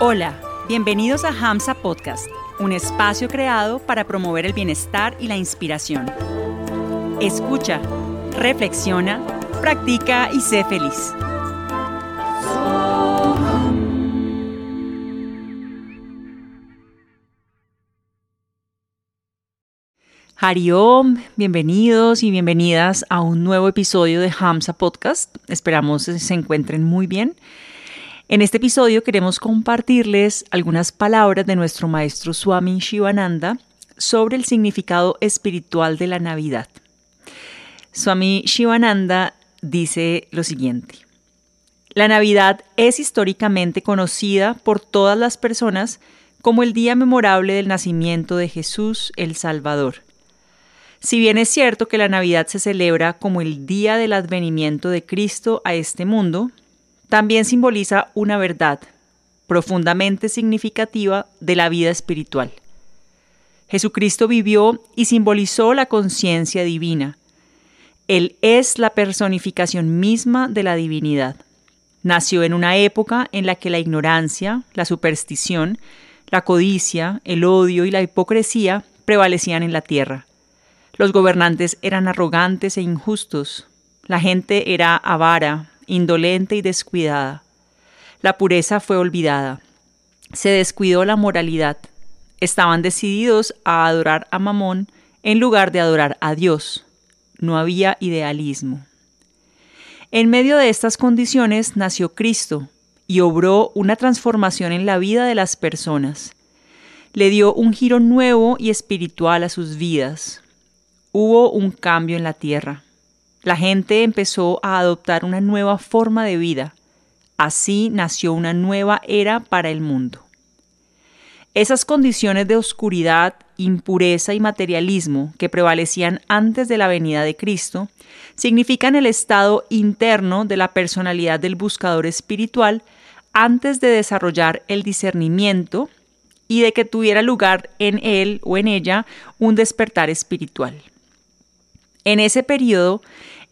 Hola, bienvenidos a Hamsa Podcast, un espacio creado para promover el bienestar y la inspiración. Escucha, reflexiona, practica y sé feliz. Hariom, bienvenidos y bienvenidas a un nuevo episodio de Hamsa Podcast. Esperamos se encuentren muy bien. En este episodio queremos compartirles algunas palabras de nuestro maestro Swami Shivananda sobre el significado espiritual de la Navidad. Swami Shivananda dice lo siguiente. La Navidad es históricamente conocida por todas las personas como el día memorable del nacimiento de Jesús el Salvador. Si bien es cierto que la Navidad se celebra como el día del advenimiento de Cristo a este mundo, también simboliza una verdad profundamente significativa de la vida espiritual. Jesucristo vivió y simbolizó la conciencia divina. Él es la personificación misma de la divinidad. Nació en una época en la que la ignorancia, la superstición, la codicia, el odio y la hipocresía prevalecían en la tierra. Los gobernantes eran arrogantes e injustos. La gente era avara, indolente y descuidada. La pureza fue olvidada. Se descuidó la moralidad. Estaban decididos a adorar a Mamón en lugar de adorar a Dios. No había idealismo. En medio de estas condiciones nació Cristo y obró una transformación en la vida de las personas. Le dio un giro nuevo y espiritual a sus vidas hubo un cambio en la tierra. La gente empezó a adoptar una nueva forma de vida. Así nació una nueva era para el mundo. Esas condiciones de oscuridad, impureza y materialismo que prevalecían antes de la venida de Cristo significan el estado interno de la personalidad del buscador espiritual antes de desarrollar el discernimiento y de que tuviera lugar en él o en ella un despertar espiritual. En ese periodo,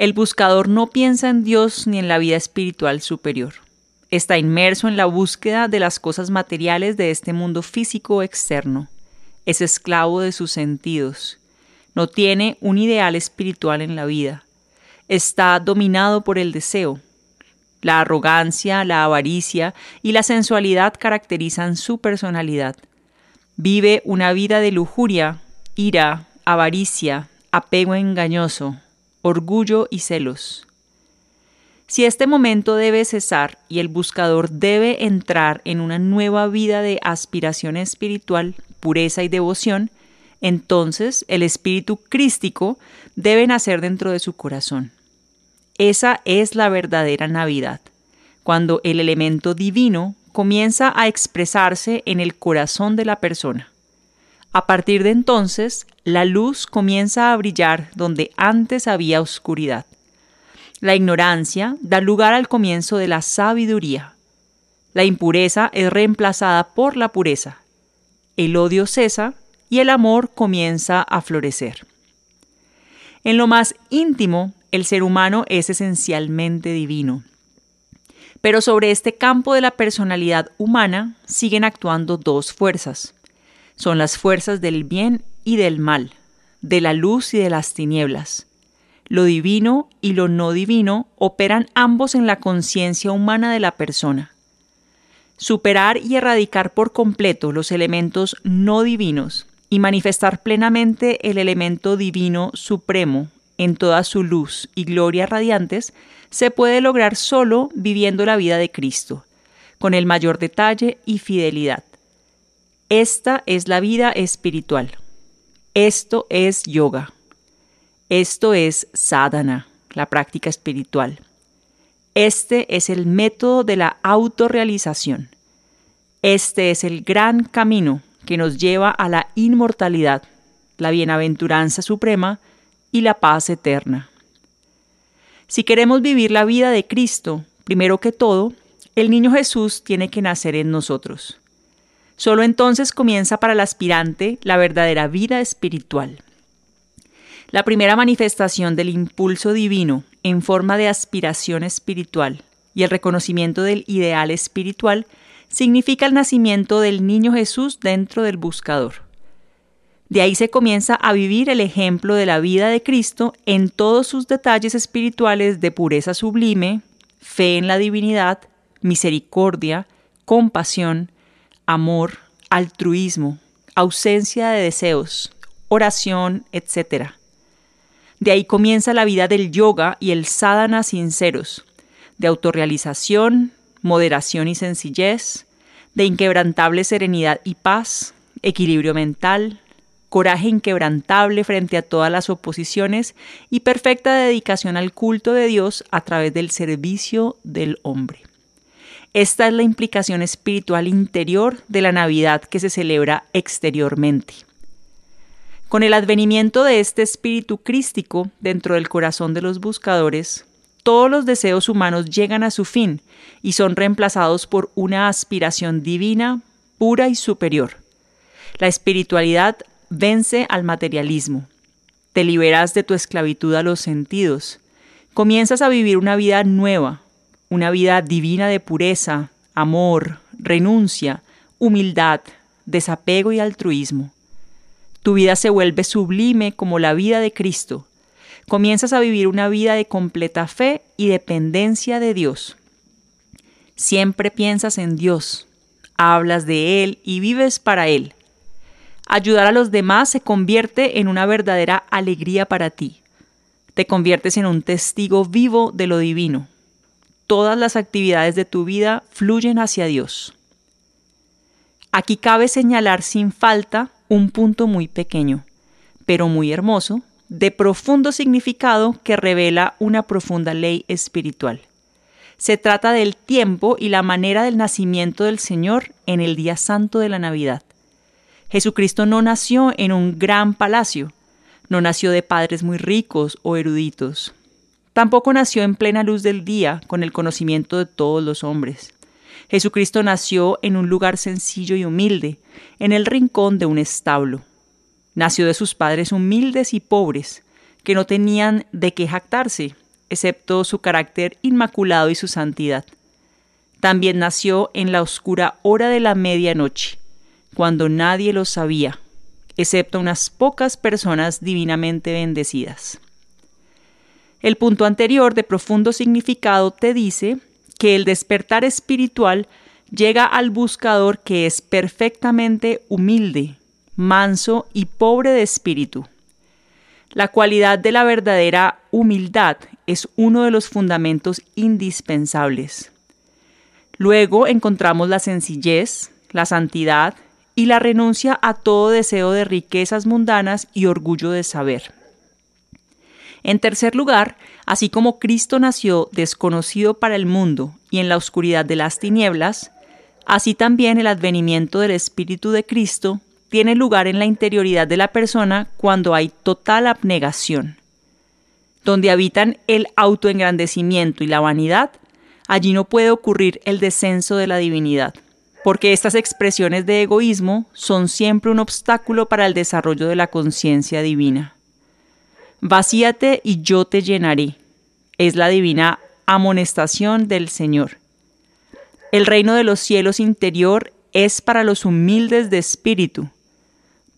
el buscador no piensa en Dios ni en la vida espiritual superior. Está inmerso en la búsqueda de las cosas materiales de este mundo físico externo. Es esclavo de sus sentidos. No tiene un ideal espiritual en la vida. Está dominado por el deseo. La arrogancia, la avaricia y la sensualidad caracterizan su personalidad. Vive una vida de lujuria, ira, avaricia, apego engañoso, orgullo y celos. Si este momento debe cesar y el buscador debe entrar en una nueva vida de aspiración espiritual, pureza y devoción, entonces el espíritu crístico debe nacer dentro de su corazón. Esa es la verdadera Navidad, cuando el elemento divino comienza a expresarse en el corazón de la persona. A partir de entonces, la luz comienza a brillar donde antes había oscuridad. La ignorancia da lugar al comienzo de la sabiduría. La impureza es reemplazada por la pureza. El odio cesa y el amor comienza a florecer. En lo más íntimo, el ser humano es esencialmente divino. Pero sobre este campo de la personalidad humana siguen actuando dos fuerzas son las fuerzas del bien y del mal, de la luz y de las tinieblas. Lo divino y lo no divino operan ambos en la conciencia humana de la persona. Superar y erradicar por completo los elementos no divinos y manifestar plenamente el elemento divino supremo en toda su luz y gloria radiantes se puede lograr solo viviendo la vida de Cristo, con el mayor detalle y fidelidad. Esta es la vida espiritual. Esto es yoga. Esto es sadhana, la práctica espiritual. Este es el método de la autorrealización. Este es el gran camino que nos lleva a la inmortalidad, la bienaventuranza suprema y la paz eterna. Si queremos vivir la vida de Cristo, primero que todo, el niño Jesús tiene que nacer en nosotros. Solo entonces comienza para el aspirante la verdadera vida espiritual. La primera manifestación del impulso divino en forma de aspiración espiritual y el reconocimiento del ideal espiritual significa el nacimiento del niño Jesús dentro del buscador. De ahí se comienza a vivir el ejemplo de la vida de Cristo en todos sus detalles espirituales de pureza sublime, fe en la divinidad, misericordia, compasión, amor, altruismo, ausencia de deseos, oración, etc. De ahí comienza la vida del yoga y el sadhana sinceros, de autorrealización, moderación y sencillez, de inquebrantable serenidad y paz, equilibrio mental, coraje inquebrantable frente a todas las oposiciones y perfecta dedicación al culto de Dios a través del servicio del hombre. Esta es la implicación espiritual interior de la Navidad que se celebra exteriormente. Con el advenimiento de este espíritu crístico dentro del corazón de los buscadores, todos los deseos humanos llegan a su fin y son reemplazados por una aspiración divina, pura y superior. La espiritualidad Vence al materialismo. Te liberas de tu esclavitud a los sentidos. Comienzas a vivir una vida nueva, una vida divina de pureza, amor, renuncia, humildad, desapego y altruismo. Tu vida se vuelve sublime como la vida de Cristo. Comienzas a vivir una vida de completa fe y dependencia de Dios. Siempre piensas en Dios, hablas de Él y vives para Él. Ayudar a los demás se convierte en una verdadera alegría para ti. Te conviertes en un testigo vivo de lo divino. Todas las actividades de tu vida fluyen hacia Dios. Aquí cabe señalar sin falta un punto muy pequeño, pero muy hermoso, de profundo significado que revela una profunda ley espiritual. Se trata del tiempo y la manera del nacimiento del Señor en el día santo de la Navidad. Jesucristo no nació en un gran palacio, no nació de padres muy ricos o eruditos. Tampoco nació en plena luz del día, con el conocimiento de todos los hombres. Jesucristo nació en un lugar sencillo y humilde, en el rincón de un establo. Nació de sus padres humildes y pobres, que no tenían de qué jactarse, excepto su carácter inmaculado y su santidad. También nació en la oscura hora de la medianoche, cuando nadie lo sabía, excepto unas pocas personas divinamente bendecidas. El punto anterior de profundo significado te dice que el despertar espiritual llega al buscador que es perfectamente humilde, manso y pobre de espíritu. La cualidad de la verdadera humildad es uno de los fundamentos indispensables. Luego encontramos la sencillez, la santidad, y la renuncia a todo deseo de riquezas mundanas y orgullo de saber. En tercer lugar, así como Cristo nació desconocido para el mundo y en la oscuridad de las tinieblas, así también el advenimiento del Espíritu de Cristo tiene lugar en la interioridad de la persona cuando hay total abnegación. Donde habitan el autoengrandecimiento y la vanidad, allí no puede ocurrir el descenso de la divinidad porque estas expresiones de egoísmo son siempre un obstáculo para el desarrollo de la conciencia divina. Vacíate y yo te llenaré. Es la divina amonestación del Señor. El reino de los cielos interior es para los humildes de espíritu.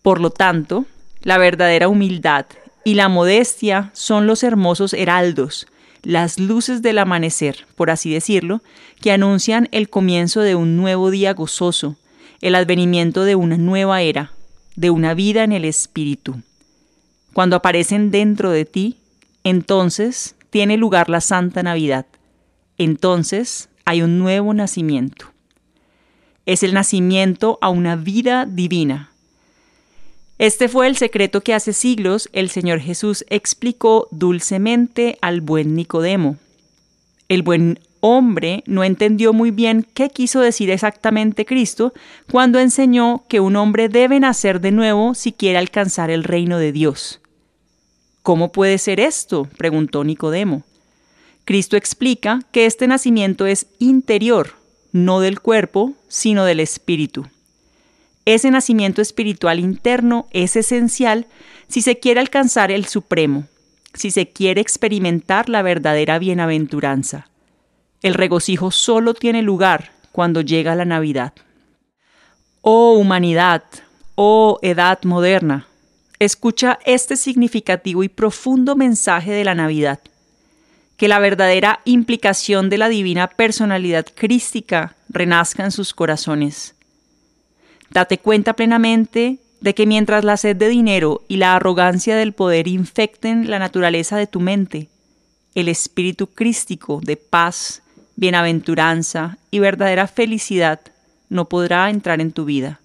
Por lo tanto, la verdadera humildad y la modestia son los hermosos heraldos las luces del amanecer, por así decirlo, que anuncian el comienzo de un nuevo día gozoso, el advenimiento de una nueva era, de una vida en el Espíritu. Cuando aparecen dentro de ti, entonces tiene lugar la Santa Navidad. Entonces hay un nuevo nacimiento. Es el nacimiento a una vida divina, este fue el secreto que hace siglos el Señor Jesús explicó dulcemente al buen Nicodemo. El buen hombre no entendió muy bien qué quiso decir exactamente Cristo cuando enseñó que un hombre debe nacer de nuevo si quiere alcanzar el reino de Dios. ¿Cómo puede ser esto? preguntó Nicodemo. Cristo explica que este nacimiento es interior, no del cuerpo, sino del espíritu. Ese nacimiento espiritual interno es esencial si se quiere alcanzar el Supremo, si se quiere experimentar la verdadera bienaventuranza. El regocijo solo tiene lugar cuando llega la Navidad. Oh humanidad, oh edad moderna, escucha este significativo y profundo mensaje de la Navidad, que la verdadera implicación de la divina personalidad crística renazca en sus corazones. Date cuenta plenamente de que mientras la sed de dinero y la arrogancia del poder infecten la naturaleza de tu mente, el espíritu crístico de paz, bienaventuranza y verdadera felicidad no podrá entrar en tu vida.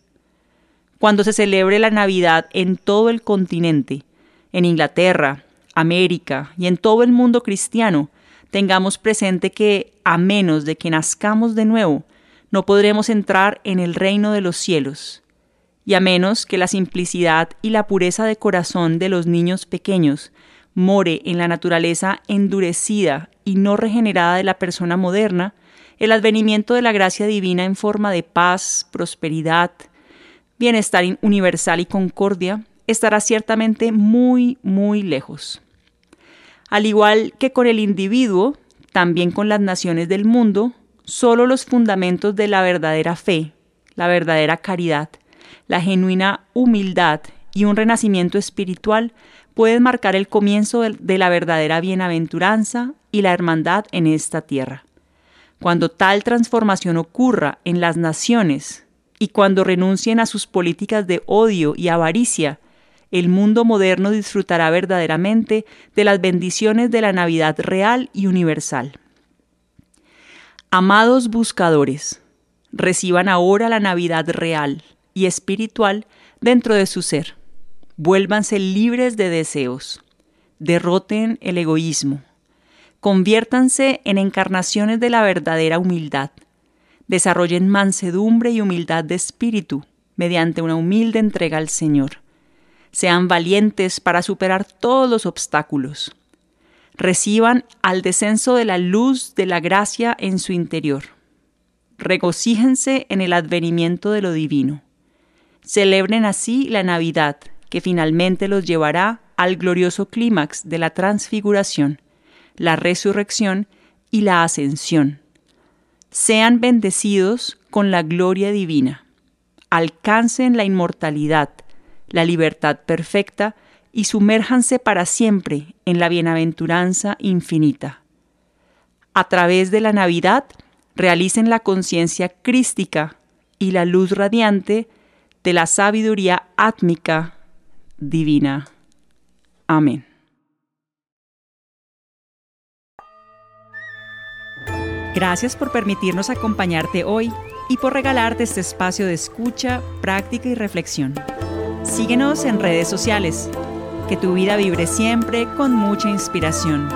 Cuando se celebre la Navidad en todo el continente, en Inglaterra, América y en todo el mundo cristiano, tengamos presente que, a menos de que nazcamos de nuevo, no podremos entrar en el reino de los cielos, y a menos que la simplicidad y la pureza de corazón de los niños pequeños more en la naturaleza endurecida y no regenerada de la persona moderna, el advenimiento de la gracia divina en forma de paz, prosperidad, bienestar universal y concordia estará ciertamente muy, muy lejos. Al igual que con el individuo, también con las naciones del mundo, solo los fundamentos de la verdadera fe, la verdadera caridad, la genuina humildad y un renacimiento espiritual pueden marcar el comienzo de la verdadera bienaventuranza y la hermandad en esta tierra. Cuando tal transformación ocurra en las naciones y cuando renuncien a sus políticas de odio y avaricia, el mundo moderno disfrutará verdaderamente de las bendiciones de la Navidad real y universal. Amados buscadores, reciban ahora la Navidad real y espiritual dentro de su ser. Vuélvanse libres de deseos. Derroten el egoísmo. Conviértanse en encarnaciones de la verdadera humildad. Desarrollen mansedumbre y humildad de espíritu mediante una humilde entrega al Señor. Sean valientes para superar todos los obstáculos. Reciban al descenso de la luz de la gracia en su interior. Regocíjense en el advenimiento de lo divino. Celebren así la Navidad, que finalmente los llevará al glorioso clímax de la transfiguración, la resurrección y la ascensión. Sean bendecidos con la gloria divina. Alcancen la inmortalidad, la libertad perfecta y sumérjanse para siempre en la bienaventuranza infinita. A través de la Navidad, realicen la conciencia crística y la luz radiante de la sabiduría átmica divina. Amén. Gracias por permitirnos acompañarte hoy y por regalarte este espacio de escucha, práctica y reflexión. Síguenos en redes sociales. Que tu vida vibre siempre con mucha inspiración.